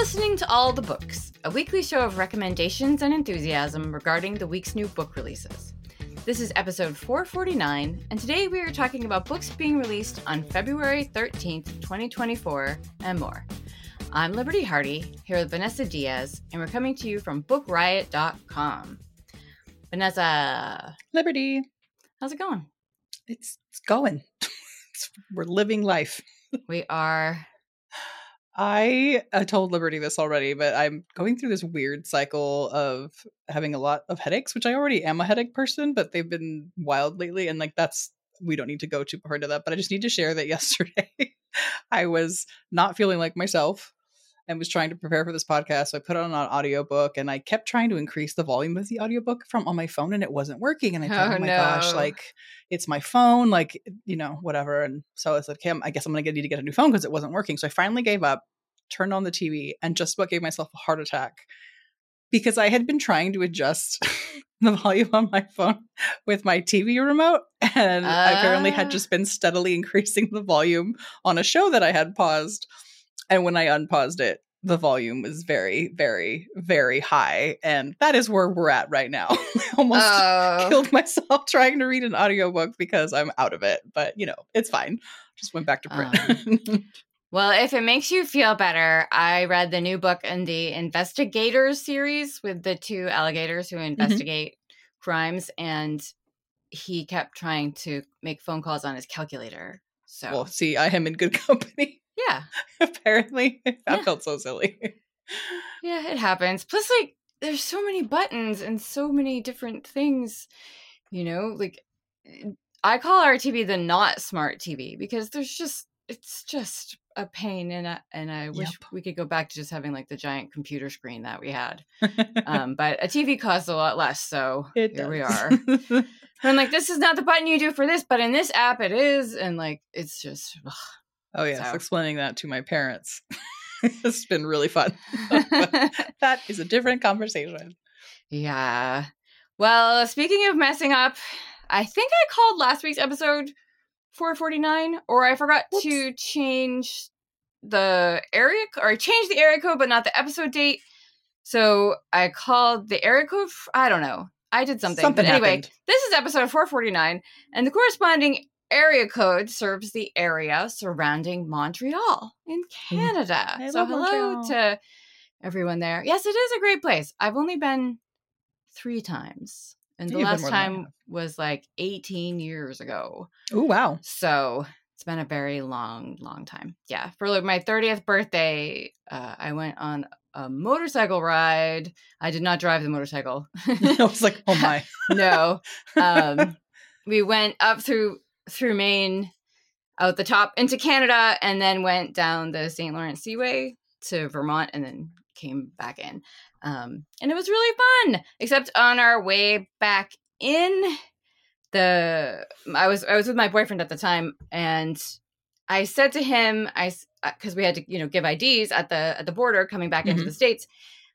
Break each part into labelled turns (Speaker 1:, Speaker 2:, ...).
Speaker 1: Listening to All the Books, a weekly show of recommendations and enthusiasm regarding the week's new book releases. This is episode 449, and today we are talking about books being released on February 13th, 2024, and more. I'm Liberty Hardy, here with Vanessa Diaz, and we're coming to you from BookRiot.com. Vanessa,
Speaker 2: Liberty.
Speaker 1: how's it going?
Speaker 2: It's it's going. It's- we're living life.
Speaker 1: We are.
Speaker 2: I uh, told Liberty this already, but I'm going through this weird cycle of having a lot of headaches, which I already am a headache person, but they've been wild lately. And like, that's, we don't need to go too far into that. But I just need to share that yesterday I was not feeling like myself and was trying to prepare for this podcast. So I put on an audiobook and I kept trying to increase the volume of the audiobook from on my phone and it wasn't working. And I thought,
Speaker 1: Oh,
Speaker 2: oh, my gosh, like it's my phone, like, you know, whatever. And so I said, like, okay, I'm- I guess I'm going to need to get a new phone because it wasn't working. So I finally gave up, turned on the TV, and just about gave myself a heart attack because I had been trying to adjust the volume on my phone with my TV remote. And I apparently
Speaker 1: Ah.
Speaker 2: had just been steadily increasing the volume on a show that I had paused. And when I unpaused it, the volume was very, very, very high. And that is where we're at right now. I almost
Speaker 1: Oh.
Speaker 2: killed myself trying to read an audiobook because I'm out of it. But you know, it's fine. Just went back to print.
Speaker 1: Well, if it makes you feel better, I read the new book in the Investigators series with the two alligators
Speaker 2: Mm-hmm.
Speaker 1: who investigate crimes, and he kept trying to make phone calls on his calculator. So,
Speaker 2: well, see, I am in good company.
Speaker 1: yeah,
Speaker 2: Apparently, I
Speaker 1: Yeah.
Speaker 2: felt so silly.
Speaker 1: yeah, it happens. Plus, like, there's so many buttons and so many different things, you know, like. I call our TV the not smart TV because there's just it's just a pain and I, and I wish
Speaker 2: Yep.
Speaker 1: we could go back to just having like the giant computer screen that we had. Um, but a TV costs a lot less, so
Speaker 2: it
Speaker 1: here we are. And I'm like, this is not the button you do for this, but in this app it is, and like it's just ugh.
Speaker 2: oh yes,
Speaker 1: So.
Speaker 2: explaining that to my parents. it's been really fun. That is a different conversation.
Speaker 1: yeah. Well, speaking of messing up, I think I called last week's episode 449, or I forgot to change the area or I changed the area code, but not the episode date. So I called the area code. f- I don't know. I did something.
Speaker 2: Something
Speaker 1: but anyway,
Speaker 2: happened.
Speaker 1: this is episode 449, and the corresponding area code serves the area surrounding Montreal in Canada.
Speaker 2: Mm.
Speaker 1: So hello
Speaker 2: Montreal.
Speaker 1: to everyone there. Yes, it is a great place. I've only been three times. And the last
Speaker 2: more than I
Speaker 1: time was like 18 years ago.
Speaker 2: Oh wow.
Speaker 1: So it's been a very long, long time. Yeah. For like my 30th birthday, uh, I went on a motorcycle ride. I did not drive the motorcycle.
Speaker 2: I was like, oh my.
Speaker 1: no. Um, we went up through through Maine, out the top into Canada, and then went down the St. Lawrence Seaway to Vermont, and then came back in. Um, and it was really fun. Except on our way back in, the I was I was with my boyfriend at the time, and I said to him, I because we had to you know give IDs at the at the border coming back into
Speaker 2: Mhm.
Speaker 1: the states.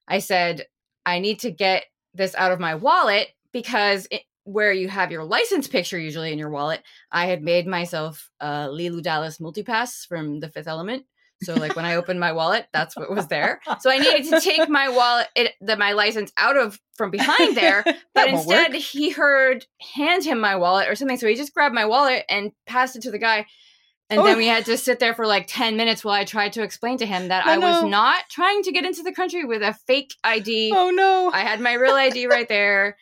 Speaker 1: I said I need to get this out of my wallet because it, where you have your license picture usually in your wallet, I had made myself a Leeloo Dallas multipass from The Fifth Element. So like when I opened my wallet, that's what was there. So I needed to take my wallet, it, the, my license out of from behind there, but instead
Speaker 2: work.
Speaker 1: he heard hand him my wallet or something. So he just grabbed my wallet and passed it to the guy. And then
Speaker 2: Oh.
Speaker 1: we had to sit there for like 10 minutes while I tried to explain to him that
Speaker 2: Oh,
Speaker 1: I was
Speaker 2: no.
Speaker 1: not trying to get into the country with a fake ID.
Speaker 2: Oh no.
Speaker 1: I had my real ID right there,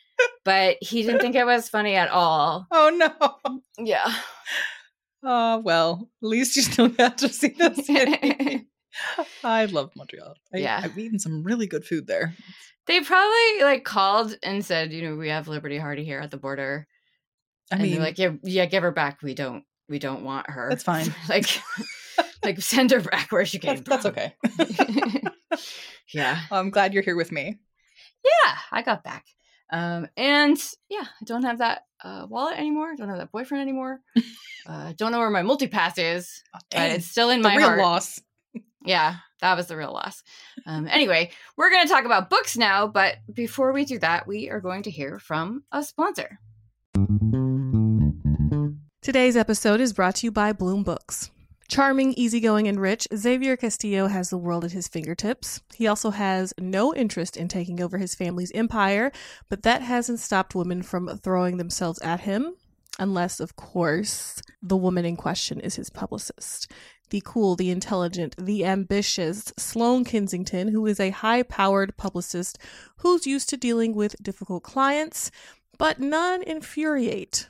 Speaker 1: but he didn't think it was funny at all.
Speaker 2: oh no.
Speaker 1: Yeah.
Speaker 2: Oh well, at least you still got to see the city. I love Montreal. I,
Speaker 1: Yeah.
Speaker 2: I've eaten some really good food there.
Speaker 1: They probably like called and said, you know, we have Liberty Hardy here at the border.
Speaker 2: I
Speaker 1: and
Speaker 2: mean,
Speaker 1: they're like, yeah, yeah, give her back. We don't, we don't want her.
Speaker 2: That's fine.
Speaker 1: like, like send her back where she came
Speaker 2: that's, that's okay.
Speaker 1: yeah,
Speaker 2: I'm glad you're here with me.
Speaker 1: yeah, I got back. Um, and yeah, I don't have that uh, wallet anymore. Don't have that boyfriend anymore. uh, don't know where my multipass is,
Speaker 2: Oh,
Speaker 1: but it's still in
Speaker 2: the
Speaker 1: my
Speaker 2: real
Speaker 1: heart.
Speaker 2: loss.
Speaker 1: Yeah, that was the real loss. Um, anyway, we're going to talk about books now, but before we do that, we are going to hear from a sponsor.
Speaker 3: Today's episode is brought to you by Bloom Books. Charming, easygoing, and rich, Xavier Castillo has the world at his fingertips. He also has no interest in taking over his family's empire, but that hasn't stopped women from throwing themselves at him, unless, of course, the woman in question is his publicist. The cool, the intelligent, the ambitious Sloane Kensington, who is a high powered publicist who's used to dealing with difficult clients, but none infuriate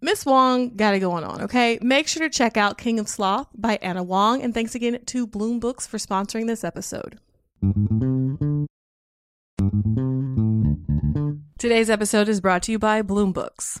Speaker 3: Miss Huang got it going on, okay? Make sure to check out King of Sloth by Ana Huang. And thanks again to Bloom Books for sponsoring this episode. Today's episode is brought to you by Bloom Books.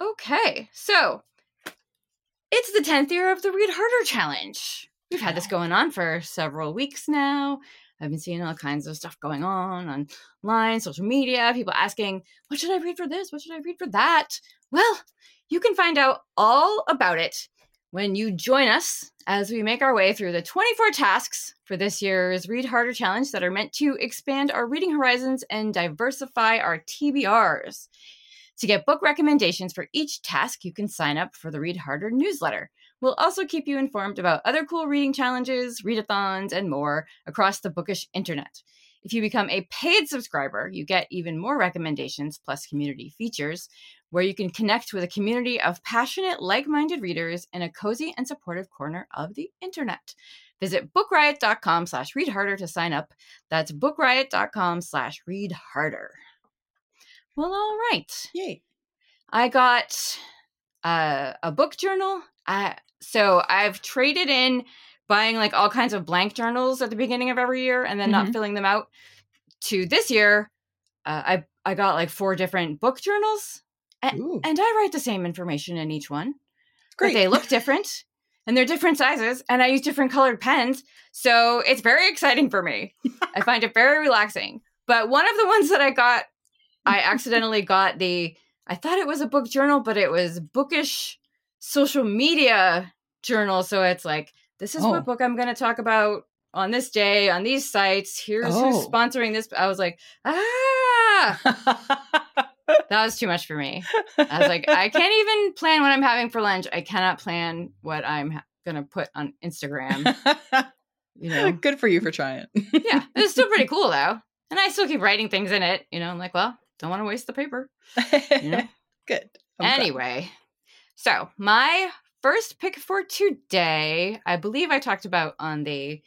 Speaker 1: Okay, so it's the 10th year of the Read Harder Challenge. We've had this going on for several weeks now. I've been seeing all kinds of stuff going on online, social media, people asking, what should I read for this? What should I read for that? Well, you can find out all about it when you join us as we make our way through the 24 tasks for this year's Read Harder Challenge that are meant to expand our reading horizons and diversify our TBRs. To get book recommendations for each task, you can sign up for the Read Harder newsletter. We'll also keep you informed about other cool reading challenges, readathons, and more across the bookish internet. If you become a paid subscriber, you get even more recommendations plus community features where you can connect with a community of passionate, like minded readers in a cozy and supportive corner of the internet. Visit bookriot.com slash read harder to sign up. That's bookriot.com slash read harder. Well, all right.
Speaker 2: Yay.
Speaker 1: I got uh, a book journal. I, so I've traded in buying like all kinds of blank journals at the beginning of every year and then not
Speaker 2: Mhm.
Speaker 1: filling them out. To this year, uh, I I got like four different book journals,
Speaker 2: Ooh,
Speaker 1: and I write the same information in each one,
Speaker 2: great.
Speaker 1: but they look different, and they're different sizes, and I use different colored pens. So it's very exciting for me. I find it very relaxing. But one of the ones that I got, I accidentally got the. I thought it was a book journal, but it was bookish social media journal. So it's like, this is
Speaker 2: Oh.
Speaker 1: what book I'm going to talk about on this day on these sites. Here's
Speaker 2: Oh.
Speaker 1: who's sponsoring this. I was like, ah, that was too much for me. I was like, I can't even plan what I'm having for lunch. I cannot plan what I'm ha- going to put on Instagram. You know,
Speaker 2: Good for you for trying.
Speaker 1: yeah, it's still pretty cool though. And I still keep writing things in it. You know, I'm like, well, don't want to waste the paper. You know?
Speaker 2: Good. I'm glad.
Speaker 1: Anyway, so my first pick for today, I believe I talked about on the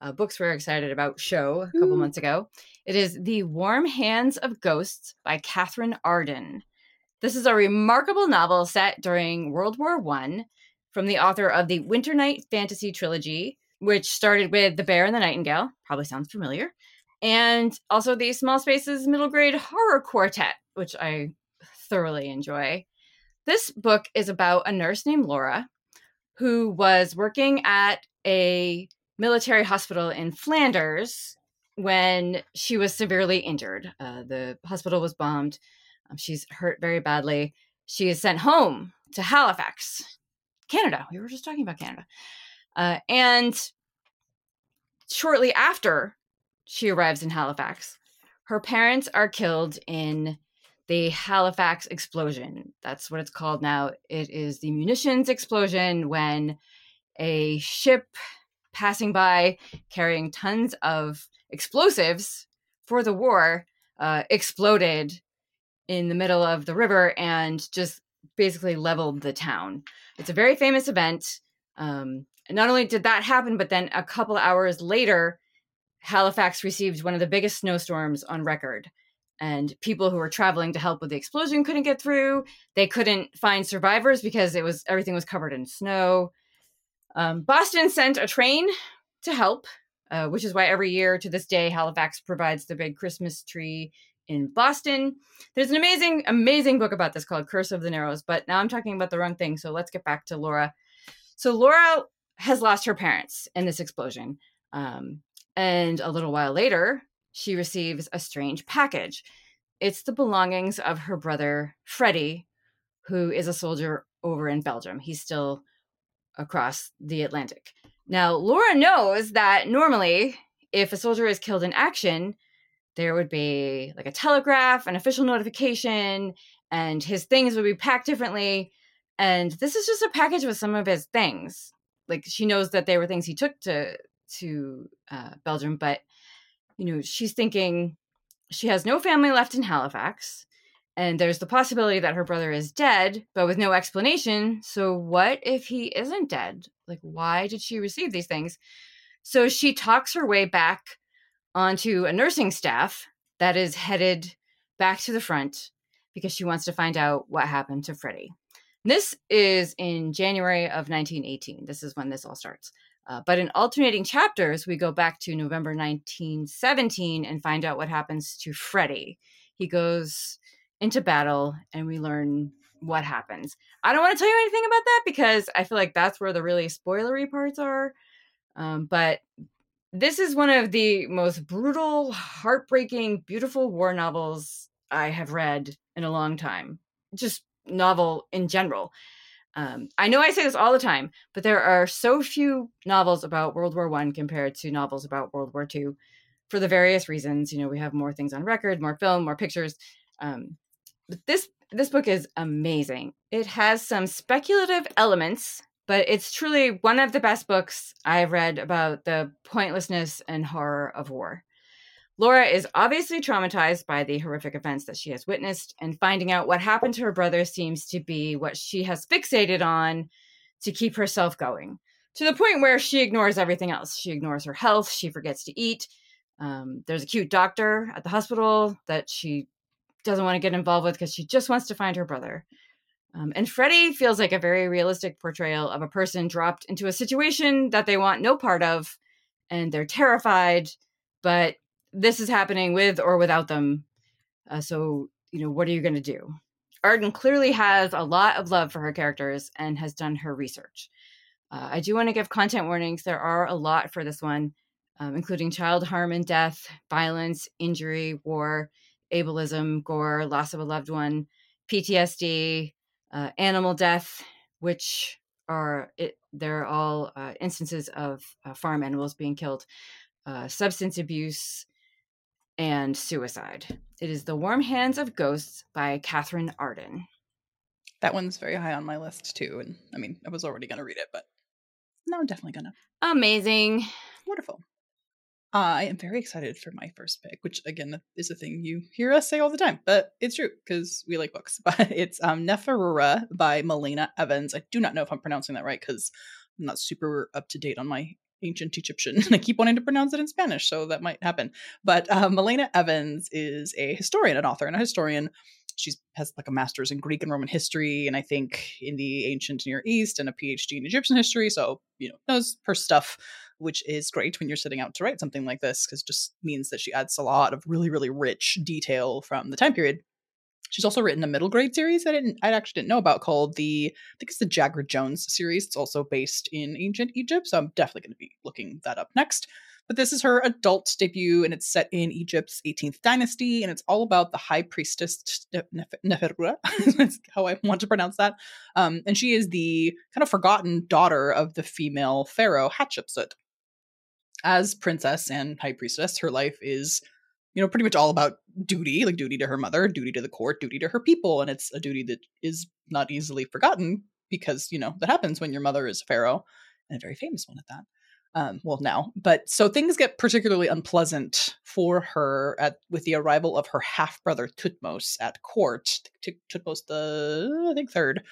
Speaker 1: uh, books we're excited about show a couple
Speaker 2: Ooh.
Speaker 1: months ago. It is The Warm Hands of Ghosts by Katherine Arden. This is a remarkable novel set during World War One from the author of the Winternight Fantasy Trilogy, which started with The Bear and the Nightingale. Probably sounds familiar. And also the Small Spaces Middle Grade Horror Quartet, which I thoroughly enjoy. This book is about a nurse named Laura who was working at a military hospital in Flanders when she was severely injured. Uh, the hospital was bombed. Um, she's hurt very badly. She is sent home to Halifax, Canada. We were just talking about Canada. Uh, and shortly after she arrives in Halifax, her parents are killed in the Halifax explosion. That's what it's called now. It is the munitions explosion when a ship passing by carrying tons of explosives for the war uh, exploded in the middle of the river and just basically leveled the town. It's a very famous event. Um, not only did that happen, but then a couple hours later, Halifax received one of the biggest snowstorms on record. And people who were traveling to help with the explosion couldn't get through. They couldn't find survivors because it was everything was covered in snow. Um, Boston sent a train to help, uh, which is why every year to this day Halifax provides the big Christmas tree in Boston. There's an amazing, amazing book about this called Curse of the Narrows, but now I'm talking about the wrong thing. So let's get back to Laura. So Laura has lost her parents in this explosion. Um, and a little while later, she receives a strange package. It's the belongings of her brother, Freddie, who is a soldier over in Belgium. He's still across the Atlantic. Now, Laura knows that normally, if a soldier is killed in action, there would be like a telegraph, an official notification, and his things would be packed differently. And this is just a package with some of his things. Like she knows that they were things he took to to uh, Belgium, but you know she's thinking she has no family left in Halifax, and there's the possibility that her brother is dead, but with no explanation. So what if he isn't dead? Like why did she receive these things? So she talks her way back onto a nursing staff that is headed back to the front because she wants to find out what happened to Freddie. This is in January of 1918. This is when this all starts. Uh, but in alternating chapters, we go back to November 1917 and find out what happens to Freddie. He goes into battle and we learn what happens. I don't want to tell you anything about that because I feel like that's where the really spoilery parts are. Um, but this is one of the most brutal, heartbreaking, beautiful war novels I have read in a long time. Just novel in general. Um, I know I say this all the time, but there are so few novels about World War One compared to novels about World War Two, for the various reasons. You know, we have more things on record, more film, more pictures. Um, but this this book is amazing. It has some speculative elements, but it's truly one of the best books I've read about the pointlessness and horror of war. Laura is obviously traumatized by the horrific events that she has witnessed, and finding out what happened to her brother seems to be what she has fixated on to keep herself going to the point where she ignores everything else. She ignores her health, she forgets to eat. Um, there's a cute doctor at the hospital that she doesn't want to get involved with because she just wants to find her brother. Um, and Freddie feels like a very realistic portrayal of a person dropped into a situation that they want no part of, and they're terrified, but this is happening with or without them. Uh, so, you know, what are you going to do? Arden clearly has a lot of love for her characters and has done her research. Uh, I do want to give content warnings. There are a lot for this one, um, including child harm and death, violence, injury, war, ableism, gore, loss of a loved one, PTSD, uh, animal death, which are it, they're all uh, instances of uh, farm animals being killed, uh, substance abuse, and suicide. It is The Warm Hands of Ghosts by Katherine Arden.
Speaker 2: That one's very high on my list too. And I mean, I was already going to read it, but now I'm definitely going to.
Speaker 1: Amazing.
Speaker 2: Wonderful. I am very excited for my first pick, which again is a thing you hear us say all the time, but it's true because we like books. But it's um, Neferura by Malayna Evans. I do not know if I'm pronouncing that right because I'm not super up to date on my ancient Egyptian. I keep wanting to pronounce it in Spanish, so that might happen. But uh, Malayna Evans is a historian, an author, and a historian. She has like a master's in Greek and Roman history, and I think in the ancient Near East, and a PhD in Egyptian history. So you know knows her stuff, which is great when you're sitting out to write something like this, because just means that she adds a lot of really really rich detail from the time period She's also written a middle grade series I didn't I actually didn't know about called the I think it's the Jagger Jones series. It's also based in ancient Egypt, so I'm definitely going to be looking that up next. But this is her adult debut, and it's set in Egypt's 18th dynasty, and it's all about the high priestess Neferura. That's how I want to pronounce that. Um, and she is the kind of forgotten daughter of the female pharaoh Hatshepsut. As princess and high priestess, her life is you know, pretty much all about duty, like duty to her mother, duty to the court, duty to her people. And it's a duty that is not easily forgotten because, you know, that happens when your mother is a pharaoh and a very famous one at that. Um, well, now, but so things get particularly unpleasant for her at with the arrival of her half brother Thutmose at court. Thutmose the I think third,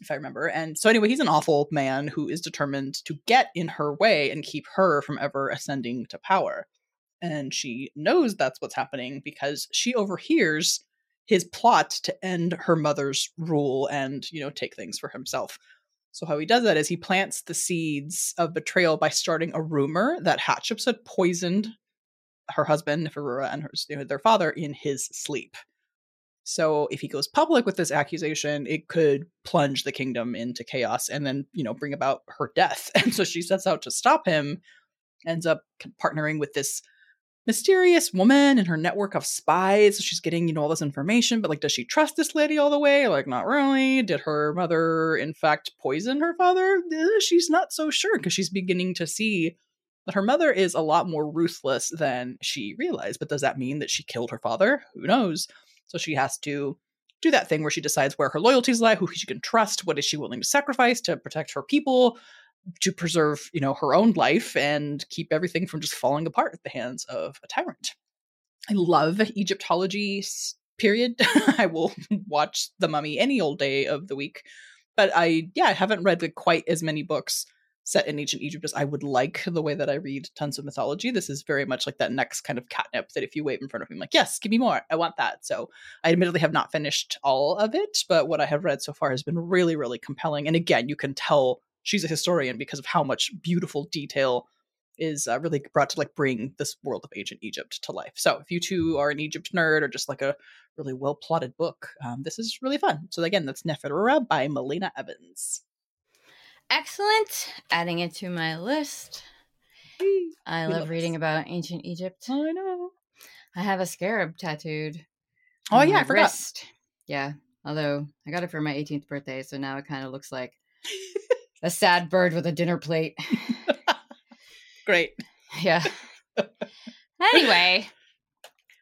Speaker 2: if I remember. And so anyway, he's an awful man who is determined to get in her way and keep her from ever ascending to power and she knows that's what's happening because she overhears his plot to end her mother's rule and you know take things for himself so how he does that is he plants the seeds of betrayal by starting a rumor that Hatshepsut poisoned her husband Neferura and her, you know, their father in his sleep. So if he goes public with this accusation, it could plunge the kingdom into chaos and then, you know, bring about her death. And so she sets out to stop him, ends up partnering with this mysterious woman and her network of spies. She's getting, you know, all this information, but like, does she trust this lady all the way? Like, not really. Did her mother, in fact, poison her father? Eh, she's not so sure because she's beginning to see that her mother is a lot more ruthless than she realized. But does that mean that she killed her father? Who knows? So she has to do that thing where she decides where her loyalties lie, who she can trust, what is she willing to sacrifice to protect her people, to preserve, you know, her own life and keep everything from just falling apart at the hands of a tyrant. I love Egyptology period. I will watch The Mummy any old day of the week. But I yeah, I haven't read like, quite as many books set in ancient Egypt as I would like the way that I read tons of mythology. This is very much like that next kind of catnip that if you wave in front of me, I'm like, yes, give me more. I want that. So I admittedly have not finished all of it, but what I have read so far has been really, really compelling. And again, you can tell she's a historian because of how much beautiful detail is uh, really brought to like bring this world of ancient Egypt to life. So if you two are an Egypt nerd or just like a really well plotted book, um, this is really fun. So again, that's Neferura by Malayna Evans.
Speaker 1: Excellent. Adding it to my list. I love, love reading about ancient Egypt.
Speaker 2: I know.
Speaker 1: I have a scarab tattooed.
Speaker 2: Oh yeah, I forgot.
Speaker 1: Wrist. Yeah, although I got it for my 18th birthday, so now it kind of looks like a sad bird with a dinner plate.
Speaker 2: Great.
Speaker 1: Yeah. anyway,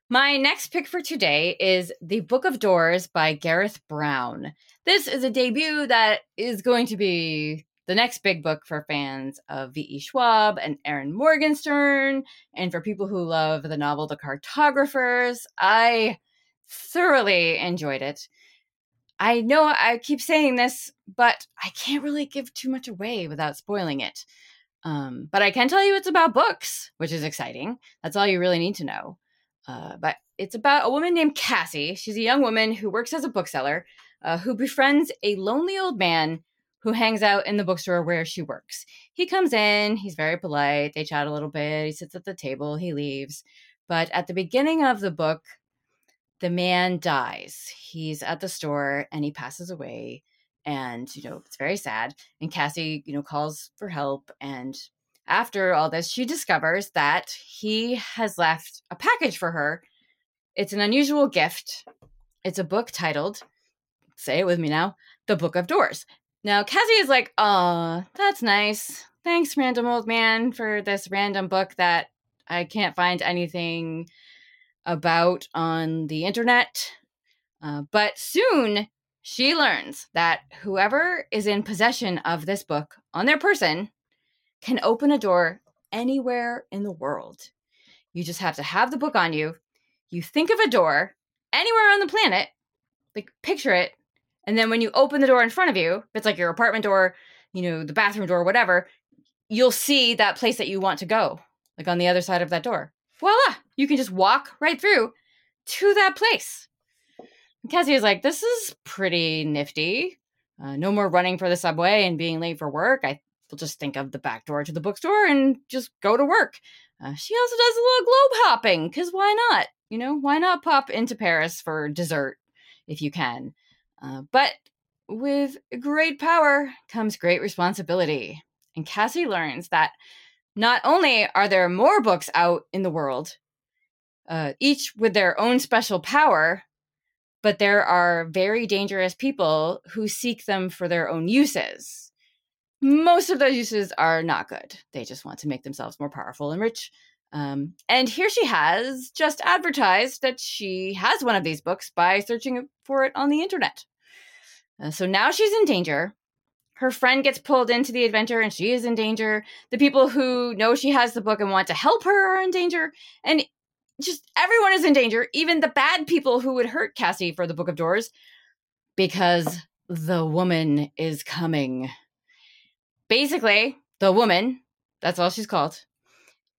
Speaker 1: my next pick for today is The Book of Doors by Gareth Brown. This is a debut that is going to be the next big book for fans of V.E. Schwab and Erin Morgenstern, and for people who love the novel The Cartographers. I thoroughly enjoyed it. I know I keep saying this, but I can't really give too much away without spoiling it. Um, but I can tell you it's about books, which is exciting. That's all you really need to know. Uh, but it's about a woman named Cassie. She's a young woman who works as a bookseller uh, who befriends a lonely old man who hangs out in the bookstore where she works. He comes in, he's very polite, they chat a little bit, he sits at the table, he leaves. But at the beginning of the book, the man dies. He's at the store and he passes away. And, you know, it's very sad. And Cassie, you know, calls for help. And after all this, she discovers that he has left a package for her. It's an unusual gift. It's a book titled, say it with me now, The Book of Doors. Now, Cassie is like, oh, that's nice. Thanks, random old man, for this random book that I can't find anything about on the internet. Uh, but soon she learns that whoever is in possession of this book on their person can open a door anywhere in the world. You just have to have the book on you. You think of a door anywhere on the planet, like picture it, and then when you open the door in front of you, if it's like your apartment door, you know, the bathroom door, whatever, you'll see that place that you want to go, like on the other side of that door. Voila! You can just walk right through to that place. And Cassie is like, this is pretty nifty. Uh, no more running for the subway and being late for work. I will just think of the back door to the bookstore and just go to work. Uh, she also does a little globe hopping because why not? You know, why not pop into Paris for dessert if you can? Uh, but with great power comes great responsibility. And Cassie learns that not only are there more books out in the world, uh, each with their own special power, but there are very dangerous people who seek them for their own uses. Most of those uses are not good. They just want to make themselves more powerful and rich. Um, and here she has just advertised that she has one of these books by searching for it on the internet. Uh, so now she's in danger. Her friend gets pulled into the adventure and she is in danger. The people who know she has the book and want to help her are in danger. And just everyone is in danger, even the bad people who would hurt Cassie for the Book of Doors, because the woman is coming. Basically, the woman, that's all she's called.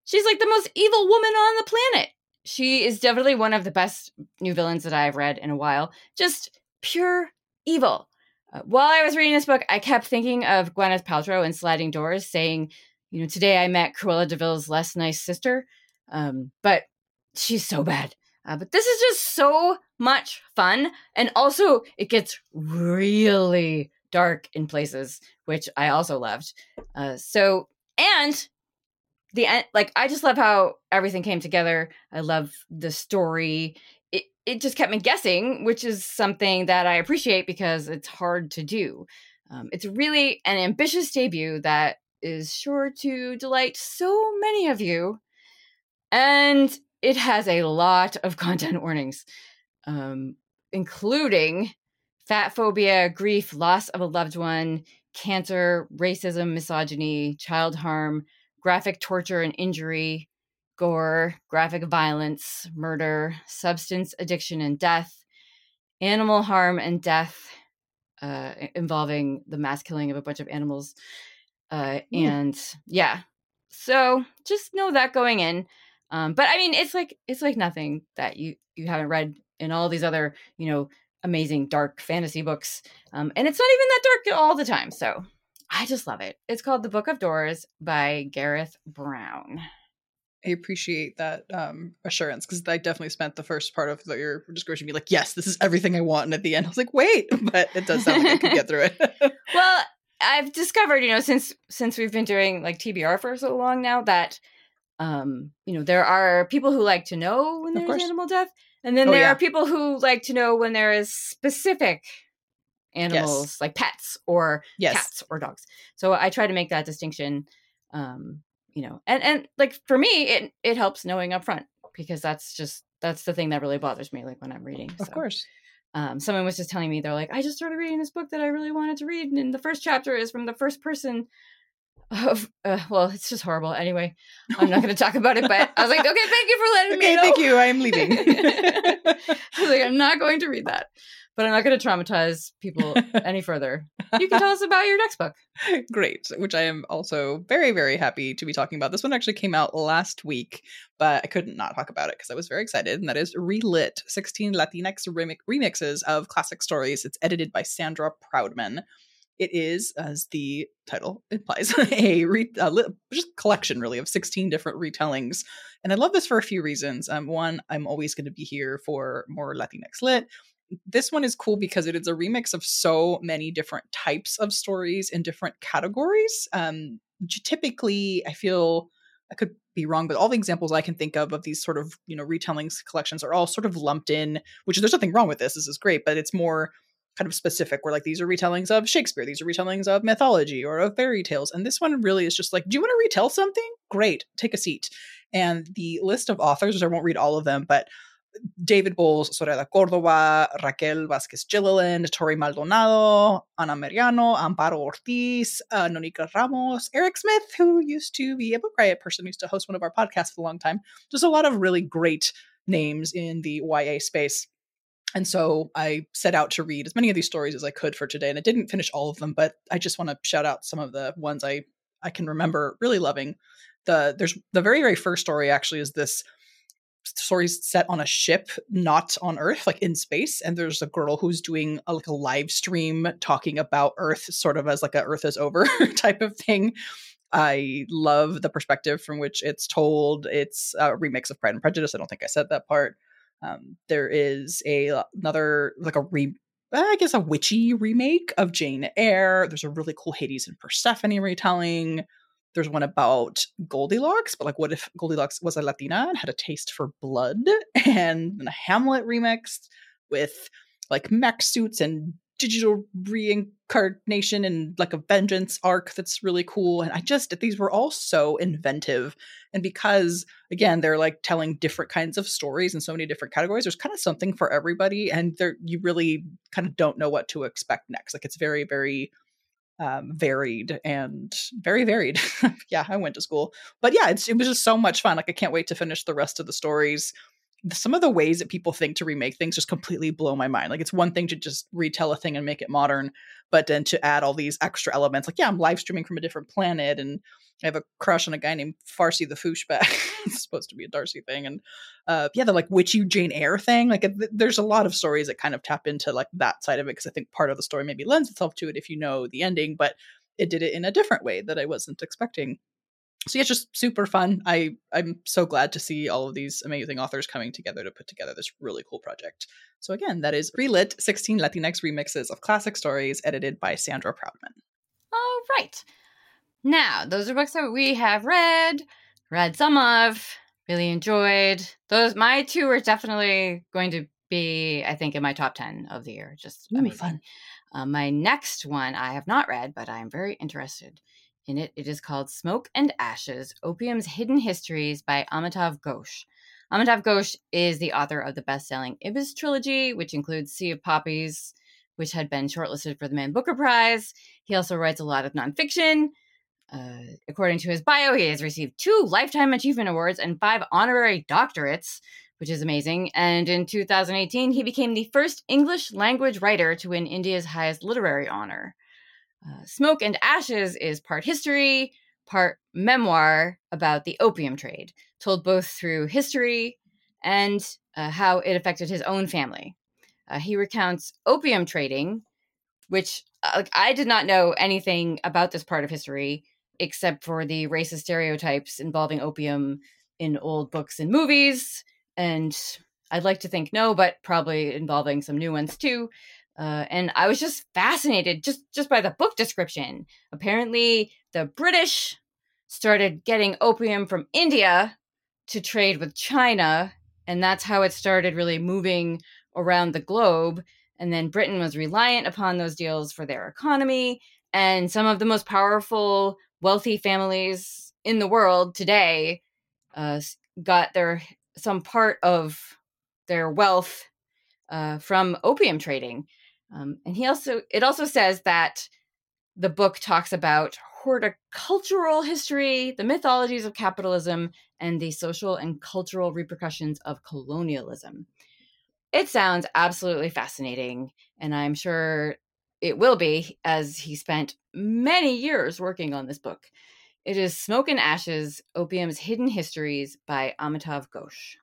Speaker 1: She's like the most evil woman on the planet. She is definitely one of the best new villains that I've read in a while. Just pure evil. Uh, while I was reading this book, I kept thinking of Gwyneth Paltrow in Sliding Doors saying, you know, today I met Cruella de Vil's less nice sister. Um, but she's so bad. Uh, but this is just so much fun. And also, it gets really dark in places, which I also loved. Uh, so, and the end, like, I just love how everything came together. I love the story. It, it just kept me guessing, which is something that I appreciate because it's hard to do. Um, it's really an ambitious debut that is sure to delight so many of you. And it has a lot of content warnings, um, including fat phobia, grief, loss of a loved one, cancer, racism, misogyny, child harm, graphic torture and injury, gore, graphic violence, murder, substance addiction and death, animal harm and death uh, involving the mass killing of a bunch of animals. Uh, and yeah, so just know that going in. Um, but I mean, it's like it's like nothing that you you haven't read in all these other you know amazing dark fantasy books, um, and it's not even that dark all the time. So I just love it. It's called The Book of Doors by Gareth Brown.
Speaker 2: I appreciate that um, assurance because I definitely spent the first part of the, your description be like, yes, this is everything I want. And at the end, I was like, wait, but it does sound like I can get through it.
Speaker 1: well, I've discovered, you know, since since we've been doing like TBR for so long now that um, you know, there are people who like to know when there's animal death, and then oh, there yeah. are people who like to know when there is specific animals yes. like pets or yes. cats or dogs. So I try to make that distinction. Um, you know, and and like for me, it it helps knowing up front because that's just that's the thing that really bothers me. Like when I'm reading,
Speaker 2: of course.
Speaker 1: Um, someone was just telling me they're like, I just started reading this book that I really wanted to read, and the first chapter is from the first person of uh, well, it's just horrible. Anyway, I'm not going to talk about it, but I was like, okay, thank you for letting
Speaker 2: okay,
Speaker 1: me know.
Speaker 2: Thank you. I am leaving.
Speaker 1: I was like, I'm not going to read that, but I'm not going to traumatize people any further. You can tell us about your next book.
Speaker 2: Great, which I am also very, very happy to be talking about. This one actually came out last week, but I couldn't not talk about it because I was very excited. And that is Relit 16 Latinx remixes of classic stories. It's edited by Sandra Proudman. It is, as the title implies, a, re- a li- just collection really of 16 different retellings. And I love this for a few reasons. Um, one, I'm always going to be here for more Latinx lit. This one is cool because it is a remix of so many different types of stories in different categories. Um, typically, I feel I could be wrong, but all the examples I can think of of these sort of you know retellings collections are all sort of lumped in. Which there's nothing wrong with this. This is great, but it's more kind of specific where like these are retellings of Shakespeare, these are retellings of mythology or of fairy tales. And this one really is just like, do you want to retell something? Great, take a seat. And the list of authors, which I won't read all of them, but David Bowles, Zoraida Cordova, Raquel Vasquez Gilliland, Torrey Maldonado, Ana Mariano, Amparo Ortiz, uh, Nonieqa Ramos, Eric Smith, who used to be a Book Riot person, used to host one of our podcasts for a long time. Just a lot of really great names in the YA space. And so I set out to read as many of these stories as I could for today. And I didn't finish all of them, but I just want to shout out some of the ones I, I can remember really loving. The there's the very, very first story actually is this stories set on a ship, not on Earth, like in space. And there's a girl who's doing a, like a live stream talking about Earth, sort of as like a Earth is over type of thing. I love the perspective from which it's told. It's a remix of Pride and Prejudice. I don't think I said that part. Um, there is a another like a re I guess a witchy remake of Jane Eyre. There's a really cool Hades and Persephone retelling. There's one about Goldilocks, but like, what if Goldilocks was a Latina and had a taste for blood? And a Hamlet remix with like mech suits and digital reincarnation and like a vengeance arc that's really cool. And I just, these were all so inventive. And because, again, they're like telling different kinds of stories in so many different categories, there's kind of something for everybody. And there, you really kind of don't know what to expect next. Like, it's very, very um, varied and very varied. yeah, I went to school, but yeah, it's it was just so much fun. Like I can't wait to finish the rest of the stories. Some of the ways that people think to remake things just completely blow my mind. Like it's one thing to just retell a thing and make it modern, but then to add all these extra elements. Like yeah, I'm live streaming from a different planet, and I have a crush on a guy named Farsi the Fooshback. it's supposed to be a Darcy thing, and uh, yeah, the like witchy Jane Eyre thing. Like th- there's a lot of stories that kind of tap into like that side of it because I think part of the story maybe lends itself to it if you know the ending, but it did it in a different way that I wasn't expecting. So yeah, it's just super fun. I I'm so glad to see all of these amazing authors coming together to put together this really cool project. So again, that is Relit 16 Latinx remixes of classic stories edited by Sandra Proudman.
Speaker 1: All right. Now, those are books that we have read, read some of, really enjoyed. Those my two are definitely going to be, I think, in my top ten of the year. Just Ooh, amazing. Fun. Uh, my next one I have not read, but I am very interested in it. It is called Smoke and Ashes Opium's Hidden Histories by Amitav Ghosh. Amitav Ghosh is the author of the best selling Ibis trilogy, which includes Sea of Poppies, which had been shortlisted for the Man Booker Prize. He also writes a lot of nonfiction. Uh, according to his bio, he has received two Lifetime Achievement Awards and five honorary doctorates, which is amazing. And in 2018, he became the first English language writer to win India's highest literary honor. Uh, Smoke and Ashes is part history, part memoir about the opium trade, told both through history and uh, how it affected his own family. Uh, he recounts opium trading, which uh, I did not know anything about this part of history except for the racist stereotypes involving opium in old books and movies. And I'd like to think no, but probably involving some new ones too. Uh, and I was just fascinated just just by the book description. Apparently, the British started getting opium from India to trade with China, and that's how it started really moving around the globe. And then Britain was reliant upon those deals for their economy. And some of the most powerful wealthy families in the world today uh, got their some part of their wealth uh, from opium trading. Um, and he also it also says that the book talks about horticultural history, the mythologies of capitalism, and the social and cultural repercussions of colonialism. It sounds absolutely fascinating, and I'm sure it will be, as he spent many years working on this book. It is Smoke and Ashes Opium's Hidden Histories by Amitav Ghosh.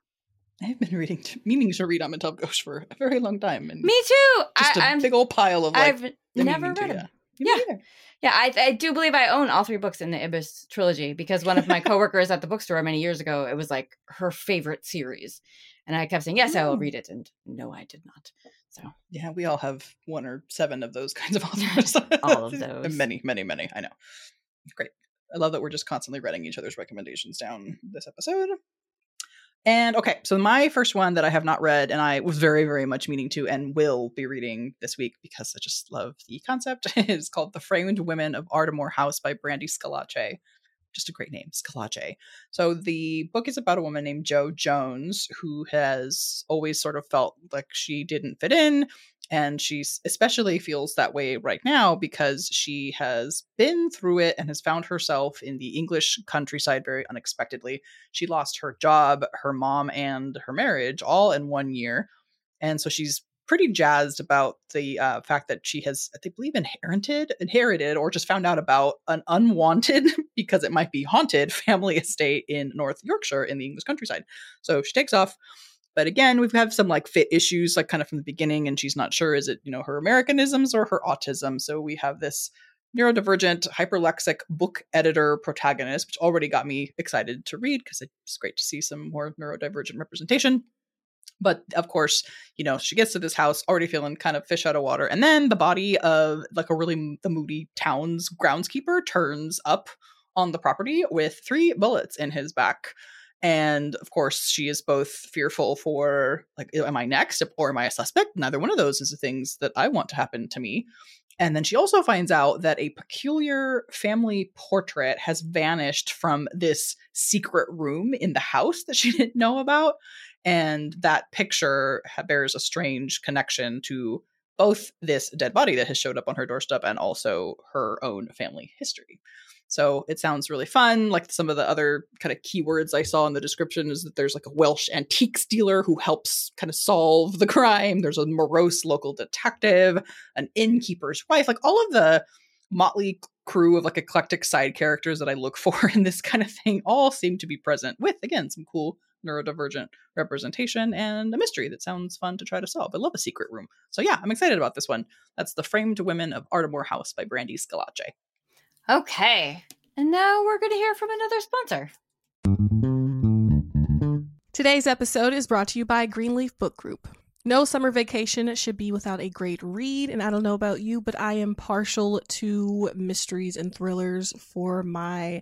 Speaker 2: I've been reading, meaning to read Amitav Ghosh for a very long time. And
Speaker 1: Me too.
Speaker 2: Just a
Speaker 1: I'm,
Speaker 2: big old pile of like.
Speaker 1: I've never read to, him. Yeah. Yeah. yeah, I, I do believe I own all three books in the Ibis trilogy because one of my coworkers at the bookstore many years ago, it was like her favorite series. And I kept saying, yes, I will mm. read it. And no, I did not. So
Speaker 2: yeah, we all have one or seven of those kinds of authors.
Speaker 1: all of those.
Speaker 2: many, many, many. I know. Great. I love that we're just constantly writing each other's recommendations down this episode. And okay, so my first one that I have not read and I was very, very much meaning to and will be reading this week because I just love the concept is called The Framed Women of Ardemore House by Brandy Schillace. Just a great name, Schillace. So the book is about a woman named Jo Jones who has always sort of felt like she didn't fit in. And she especially feels that way right now because she has been through it and has found herself in the English countryside very unexpectedly. She lost her job, her mom, and her marriage all in one year. And so she's pretty jazzed about the uh, fact that she has, I believe, inherited, inherited, or just found out about an unwanted, because it might be haunted, family estate in North Yorkshire in the English countryside. So she takes off. But again, we've had some like fit issues, like kind of from the beginning, and she's not sure is it, you know, her Americanisms or her autism. So we have this neurodivergent, hyperlexic book editor protagonist, which already got me excited to read because it's great to see some more neurodivergent representation. But of course, you know, she gets to this house already feeling kind of fish out of water. And then the body of like a really the moody town's groundskeeper turns up on the property with three bullets in his back. And of course, she is both fearful for like, am I next or am I a suspect? Neither one of those is the things that I want to happen to me. And then she also finds out that a peculiar family portrait has vanished from this secret room in the house that she didn't know about. And that picture bears a strange connection to both this dead body that has showed up on her doorstep and also her own family history. So it sounds really fun. Like some of the other kind of keywords I saw in the description is that there's like a Welsh antiques dealer who helps kind of solve the crime. There's a morose local detective, an innkeeper's wife, like all of the motley crew of like eclectic side characters that I look for in this kind of thing all seem to be present with again some cool neurodivergent representation and a mystery that sounds fun to try to solve. I love a secret room. So yeah, I'm excited about this one. That's The Framed Women of Ardemore House by Brandy Schillace.
Speaker 1: Okay. And now we're going to hear from another sponsor.
Speaker 3: Today's episode is brought to you by Greenleaf Book Group. No summer vacation should be without a great read, and I don't know about you, but I am partial to mysteries and thrillers for my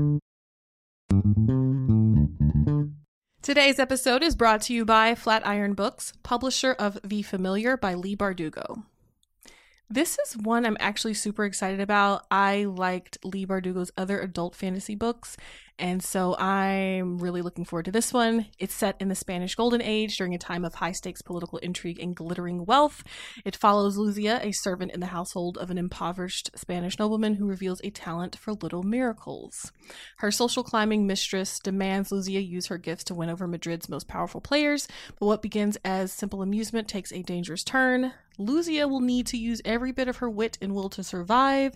Speaker 3: Today's episode is brought to you by Flatiron Books, publisher of The Familiar by Leigh Bardugo. This is one I'm actually super excited about. I liked Leigh Bardugo's other adult fantasy books, and so I'm really looking forward to this one. It's set in the Spanish Golden Age during a time of high stakes political intrigue and glittering wealth. It follows Luzia, a servant in the household of an impoverished Spanish nobleman who reveals a talent for little miracles. Her social climbing mistress demands Luzia use her gifts to win over Madrid's most powerful players, but what begins as simple amusement takes a dangerous turn. Luzia will need to use every bit of her wit and will to survive,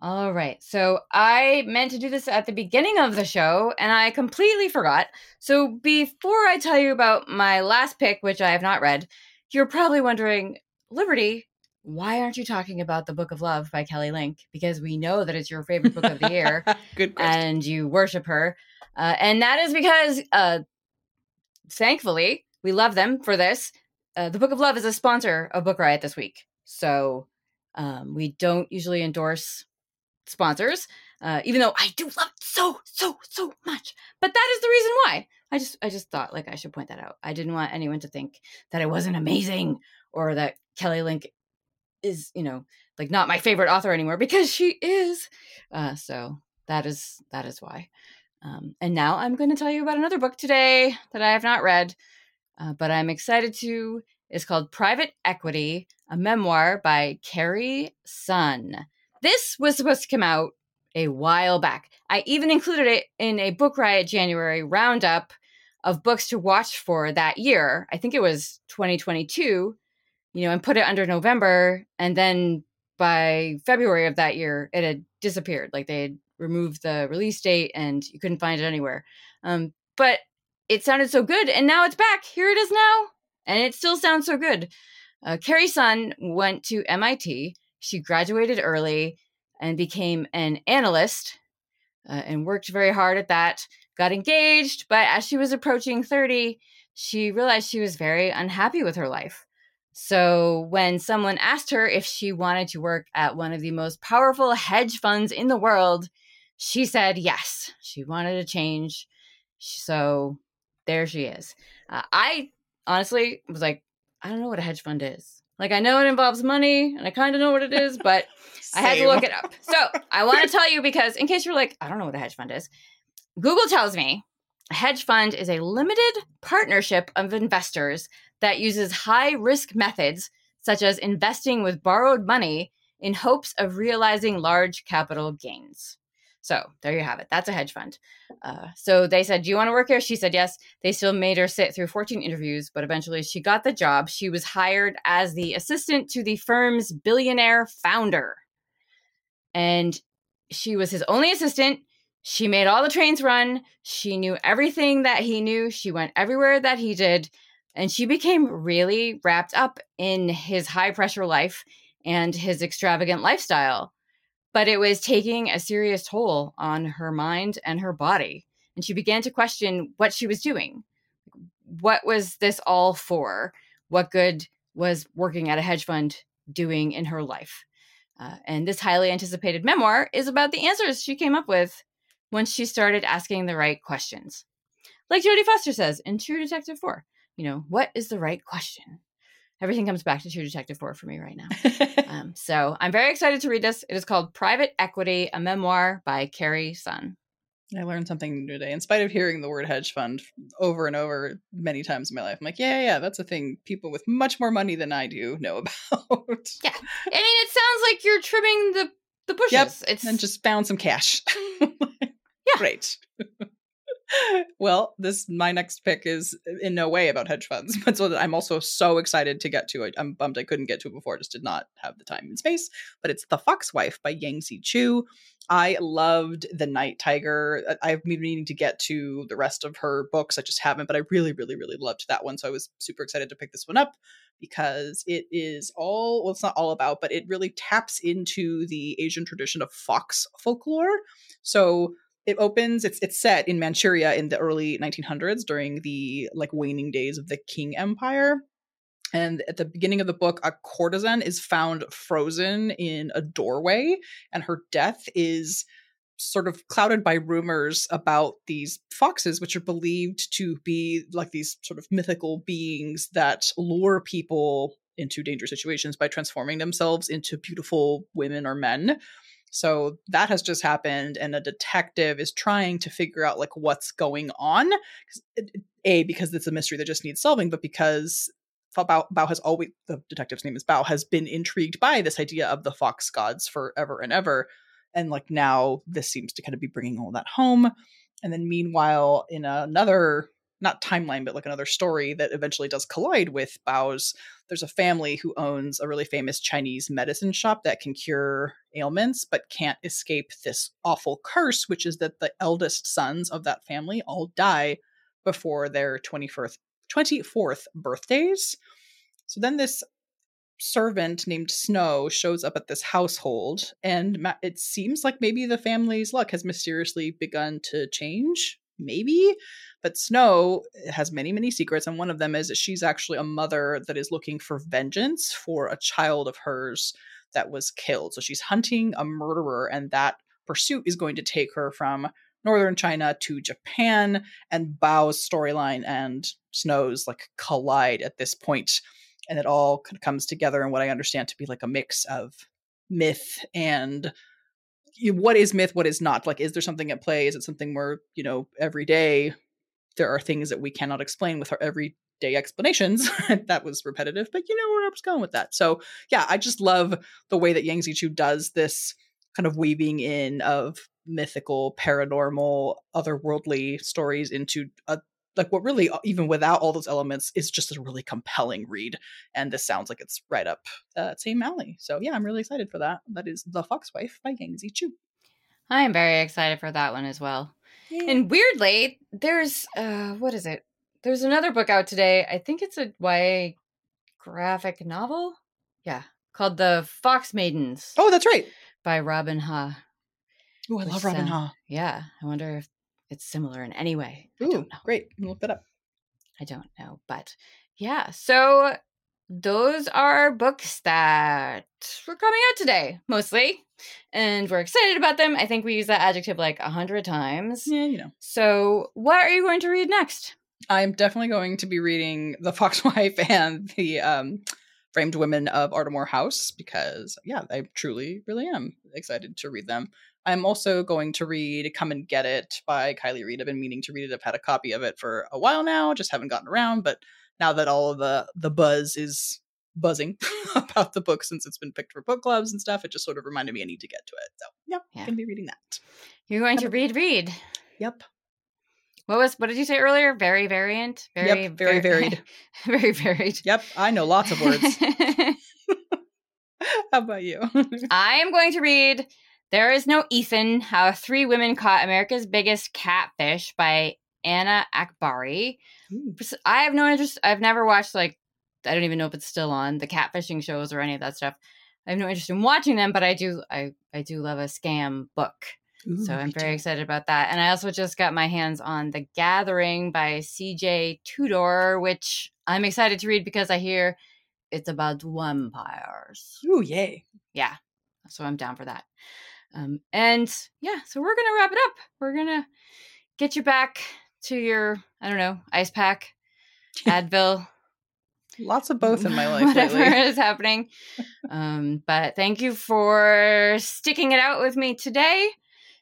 Speaker 1: All right. So I meant to do this at the beginning of the show and I completely forgot. So before I tell you about my last pick, which I have not read, you're probably wondering, Liberty, why aren't you talking about The Book of Love by Kelly Link? Because we know that it's your favorite book of the year.
Speaker 2: Good question.
Speaker 1: And you worship her. Uh, and that is because, uh, thankfully, we love them for this. Uh, the Book of Love is a sponsor of Book Riot this week. So um, we don't usually endorse sponsors, uh, even though I do love it so, so, so much. But that is the reason why. I just I just thought like I should point that out. I didn't want anyone to think that it wasn't amazing or that Kelly Link is, you know, like not my favorite author anymore because she is. Uh, so that is that is why. Um, and now I'm going to tell you about another book today that I have not read, uh, but I'm excited to. It's called Private Equity, a memoir by Carrie Sun. This was supposed to come out a while back. I even included it in a Book Riot January roundup of books to watch for that year. I think it was 2022, you know, and put it under November. And then by February of that year, it had disappeared. Like they had removed the release date and you couldn't find it anywhere. Um, but it sounded so good. And now it's back. Here it is now. And it still sounds so good. Uh, Carrie Sun went to MIT. She graduated early and became an analyst uh, and worked very hard at that. Got engaged, but as she was approaching 30, she realized she was very unhappy with her life. So, when someone asked her if she wanted to work at one of the most powerful hedge funds in the world, she said yes. She wanted to change. So, there she is. Uh, I honestly was like, I don't know what a hedge fund is. Like, I know it involves money and I kind of know what it is, but I had to look it up. So, I want to tell you because, in case you're like, I don't know what a hedge fund is, Google tells me a hedge fund is a limited partnership of investors that uses high risk methods, such as investing with borrowed money, in hopes of realizing large capital gains. So there you have it. That's a hedge fund. Uh, so they said, Do you want to work here? She said yes. They still made her sit through 14 interviews, but eventually she got the job. She was hired as the assistant to the firm's billionaire founder. And she was his only assistant. She made all the trains run. She knew everything that he knew. She went everywhere that he did. And she became really wrapped up in his high pressure life and his extravagant lifestyle. But it was taking a serious toll on her mind and her body. And she began to question what she was doing. What was this all for? What good was working at a hedge fund doing in her life? Uh, and this highly anticipated memoir is about the answers she came up with once she started asking the right questions. Like Jodie Foster says in True Detective 4, you know, what is the right question? Everything comes back to True Detective 4 for me right now. um, so I'm very excited to read this. It is called Private Equity, a memoir by Carrie Sun.
Speaker 2: I learned something new today. In spite of hearing the word hedge fund over and over many times in my life, I'm like, yeah, yeah, that's a thing people with much more money than I do know about.
Speaker 1: Yeah, I mean, it sounds like you're trimming the the bushes.
Speaker 2: Yep,
Speaker 1: it's
Speaker 2: and just found some cash.
Speaker 1: Yeah.
Speaker 2: Great. Well, this my next pick is uh, in no way about hedge funds, but so that I'm also so excited to get to it. I'm bummed I couldn't get to it before; just did not have the time and space. But it's The Fox Wife by Yang Yangsze Choo. I loved The Night Tiger. I've been meaning to get to the rest of her books. I just haven't, but I really, really, really loved that one. So I was super excited to pick this one up because it is all well, it's not all about, but it really taps into the Asian tradition of fox folklore. So it opens it's it's set in manchuria in the early 1900s during the like waning days of the qing empire. And at the beginning of the book a courtesan is found frozen in a doorway and her death is sort of clouded by rumors about these foxes which are believed to be like these sort of mythical beings that lure people into dangerous situations by transforming themselves into beautiful women or men so that has just happened, and a detective is trying to figure out like what's going on. Eh, a because it's a mystery that just needs solving, but because Bao, Bao has always the detective's name is Bao has been intrigued by this idea of the fox gods forever and ever, and like now this seems to kind of be bringing all that home. And then meanwhile, in another not timeline, but like another story that eventually does collide with Bao's. There's a family who owns a really famous Chinese medicine shop that can cure ailments, but can't escape this awful curse, which is that the eldest sons of that family all die before their 21st, 24th birthdays. So then this servant named Snow shows up at this household, and it seems like maybe the family's luck has mysteriously begun to change. Maybe but Snow has many, many secrets, and one of them is that she's actually a mother that is looking for vengeance for a child of hers that was killed. So she's hunting a murderer, and that pursuit is going to take her from northern China to Japan, and Bao's storyline and Snow's like collide at this point, and it all kind of comes together in what I understand to be like a mix of myth and what is myth, what is not. Like, is there something at play? Is it something where you know every day there are things that we cannot explain with our everyday explanations? that was repetitive, but you know where I was going with that. So yeah, I just love the way that Yangsze Choo does this kind of weaving in of mythical, paranormal, otherworldly stories into a like what really uh, even without all those elements is just a really compelling read and this sounds like it's right up uh, same alley so yeah i'm really excited for that that is the foxwife by yangsze choo
Speaker 1: I am very excited for that one as well. And weirdly, there's uh what is it? There's another book out today. I think it's a YA graphic novel. Yeah, called The Fox Maidens
Speaker 2: oh that's right
Speaker 1: by Robin Ha.
Speaker 2: oh i love robin
Speaker 1: sound-
Speaker 2: ha
Speaker 1: Yeah, I wonder if it's similar in any way.
Speaker 2: Ooh, great look that up
Speaker 1: I don't know, but yeah. So those are books that were coming out today, mostly, and we're excited about them. I think we use that adjective like a hundred times.
Speaker 2: yeah you know
Speaker 1: So, what are you going to read next?
Speaker 2: i'm definitely going to be reading the foxwife and the um framed women of ardemore house because yeah i truly really am excited to read them i'm also going to read come and get it by kiley reid i've been meaning to read it i've had a copy of it for a while now just haven't gotten around but now that all of the the buzz is buzzing about the book since it's been picked for book clubs and stuff it just sort of reminded me i need to get to it so yeah,
Speaker 1: Yeah.
Speaker 2: i'm gonna be reading that
Speaker 1: You're going to read, read.
Speaker 2: yep
Speaker 1: What was? What did you say earlier? Very variant. Very,
Speaker 2: Yep, very
Speaker 1: var-
Speaker 2: varied.
Speaker 1: very varied.
Speaker 2: yep i know lots of words how about you
Speaker 1: I am going to read There Is No Ethan How Three Women Caught America's Biggest Catfish by Anna Akbari.
Speaker 2: Hmm.
Speaker 1: Ooh. I have no interest. I've never watched, like, I don't even know if it's still on the catfishing shows or any of that stuff. I have no interest in watching them, but I do. I I do love a scam book, so I'm very excited about that. And I also just got my hands on The Gathering by C.J. Tudor, which I'm excited to read because I hear it's about vampires
Speaker 2: Ooh, yay.
Speaker 1: yeah so i'm down for that um and yeah so we're gonna wrap it up. We're gonna get you back to your i don't know ice pack advil
Speaker 2: Lots of both in my life
Speaker 1: whatever
Speaker 2: lately.
Speaker 1: is happening. Um but thank you for sticking it out with me today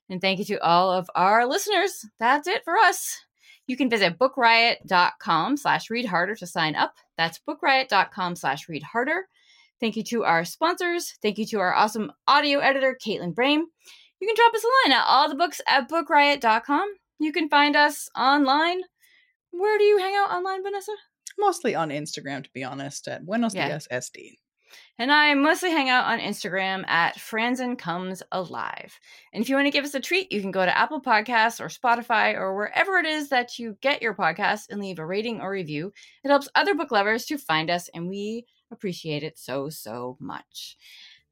Speaker 1: and thank you to all of our listeners. That's it for us. You can visit bookriot.com slash read harder to sign up. That's bookriot.com slash read harder thank you to our sponsors thank you to our awesome audio editor caitlin brame you can drop us a line at all the books at bookriot.com you can find us online where do you hang out online vanessa
Speaker 2: Mostly on Instagram, to be honest, at Buenos
Speaker 1: Yeah.
Speaker 2: Dias SD.
Speaker 1: And I mostly hang out on Instagram at Franzen Comes Alive. And if you want to give us a treat, you can go to Apple Podcasts or Spotify or wherever it is that you get your podcasts and leave a rating or review. It helps other book lovers to find us, and we appreciate it so, so much.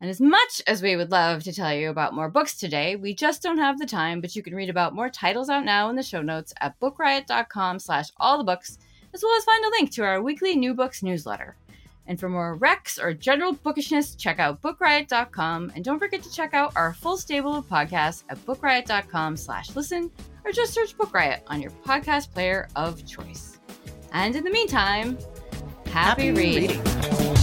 Speaker 1: And as much as we would love to tell you about more books today, we just don't have the time, but you can read about more titles out now in the show notes at bookriot.com slash all the books, as well as find a link to our weekly new books newsletter. And for more recs or general bookishness, check out bookriot.com. And don't forget to check out our full stable of podcasts at bookriot.com slash listen, or just search Book Riot on your podcast player of choice. And in the meantime, happy, reading.
Speaker 2: reading.